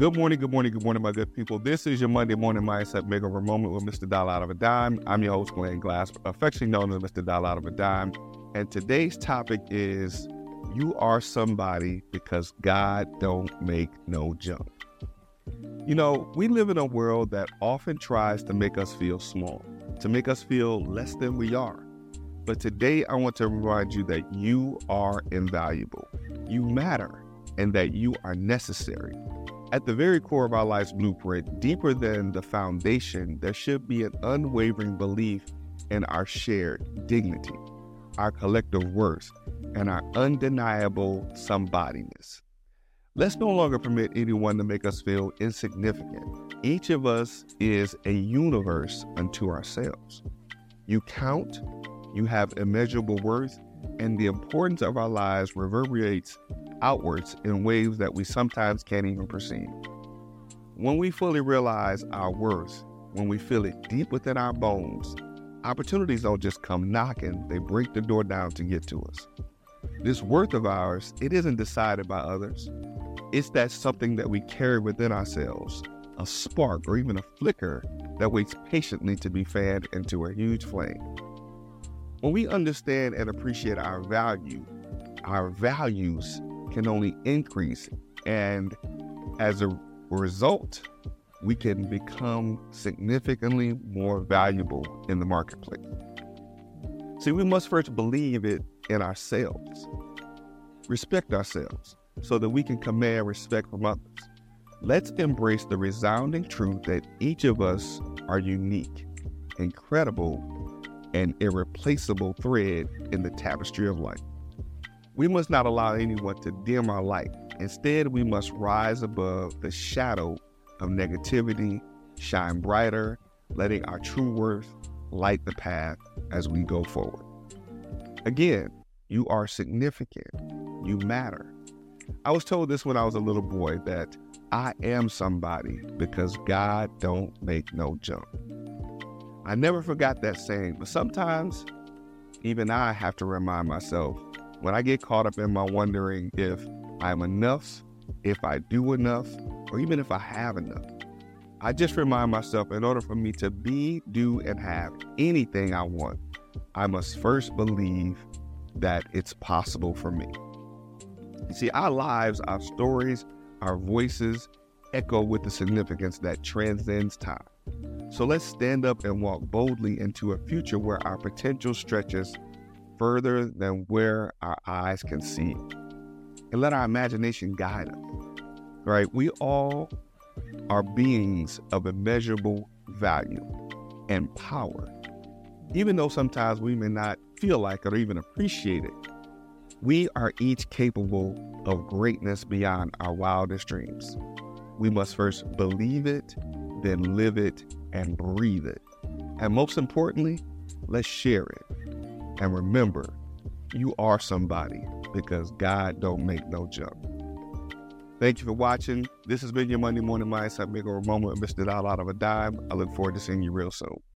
Good morning, good morning, good morning, my good people. This is your Monday Morning Mindset Makeover Moment with Mr. Dollar Out of a Dime. I'm your host, Glenn Glass, affectionately known as Mr. Dollar Out of a Dime. And today's topic is you are somebody because God don't make no junk. You know, we live in a world that often tries to make us feel small, to make us feel less than we are. But today I want to remind you that you are invaluable, you matter, and that you are necessary. At the very core of our life's blueprint, deeper than the foundation, there should be an unwavering belief in our shared dignity, our collective worth, and our undeniable somebodiness. Let's no longer permit anyone to make us feel insignificant. Each of us is a universe unto ourselves. You count, you have immeasurable worth, and the importance of our lives reverberates outwards in ways that we sometimes can't even perceive. When we fully realize our worth, when we feel it deep within our bones, opportunities don't just come knocking, they break the door down to get to us. This worth of ours, it isn't decided by others. It's that something that we carry within ourselves, a spark or even a flicker that waits patiently to be fanned into a huge flame. When we understand and appreciate our value, our values can only increase. And as a result, we can become significantly more valuable in the marketplace. See, we must first believe it in ourselves, respect ourselves, so that we can command respect from others. Let's embrace the resounding truth that each of us are unique, incredible, and irreplaceable thread in the tapestry of life. We must not allow anyone to dim our light. Instead, we must rise above the shadow of negativity, shine brighter, letting our true worth light the path as we go forward. Again, you are significant. You matter. I was told this when I was a little boy that I am somebody because God don't make no junk. I never forgot that saying, but sometimes even I have to remind myself when I get caught up in my wondering if I'm enough, if I do enough, or even if I have enough. I just remind myself in order for me to be, do, and have anything I want, I must first believe that it's possible for me. You see, our lives, our stories, our voices echo with the significance that transcends time. So let's stand up and walk boldly into a future where our potential stretches further than where our eyes can see. And let our imagination guide us. Right? We all are beings of immeasurable value and power. Even though sometimes we may not feel like it or even appreciate it, we are each capable of greatness beyond our wildest dreams. We must first believe it, then live it, and breathe it. And most importantly, let's share it. And remember, you are somebody because God don't make no junk. Thank you for watching. This has been your Monday Morning Mindset Makeover Moment Mr. Dollar Out of a Dime. I look forward to seeing you real soon.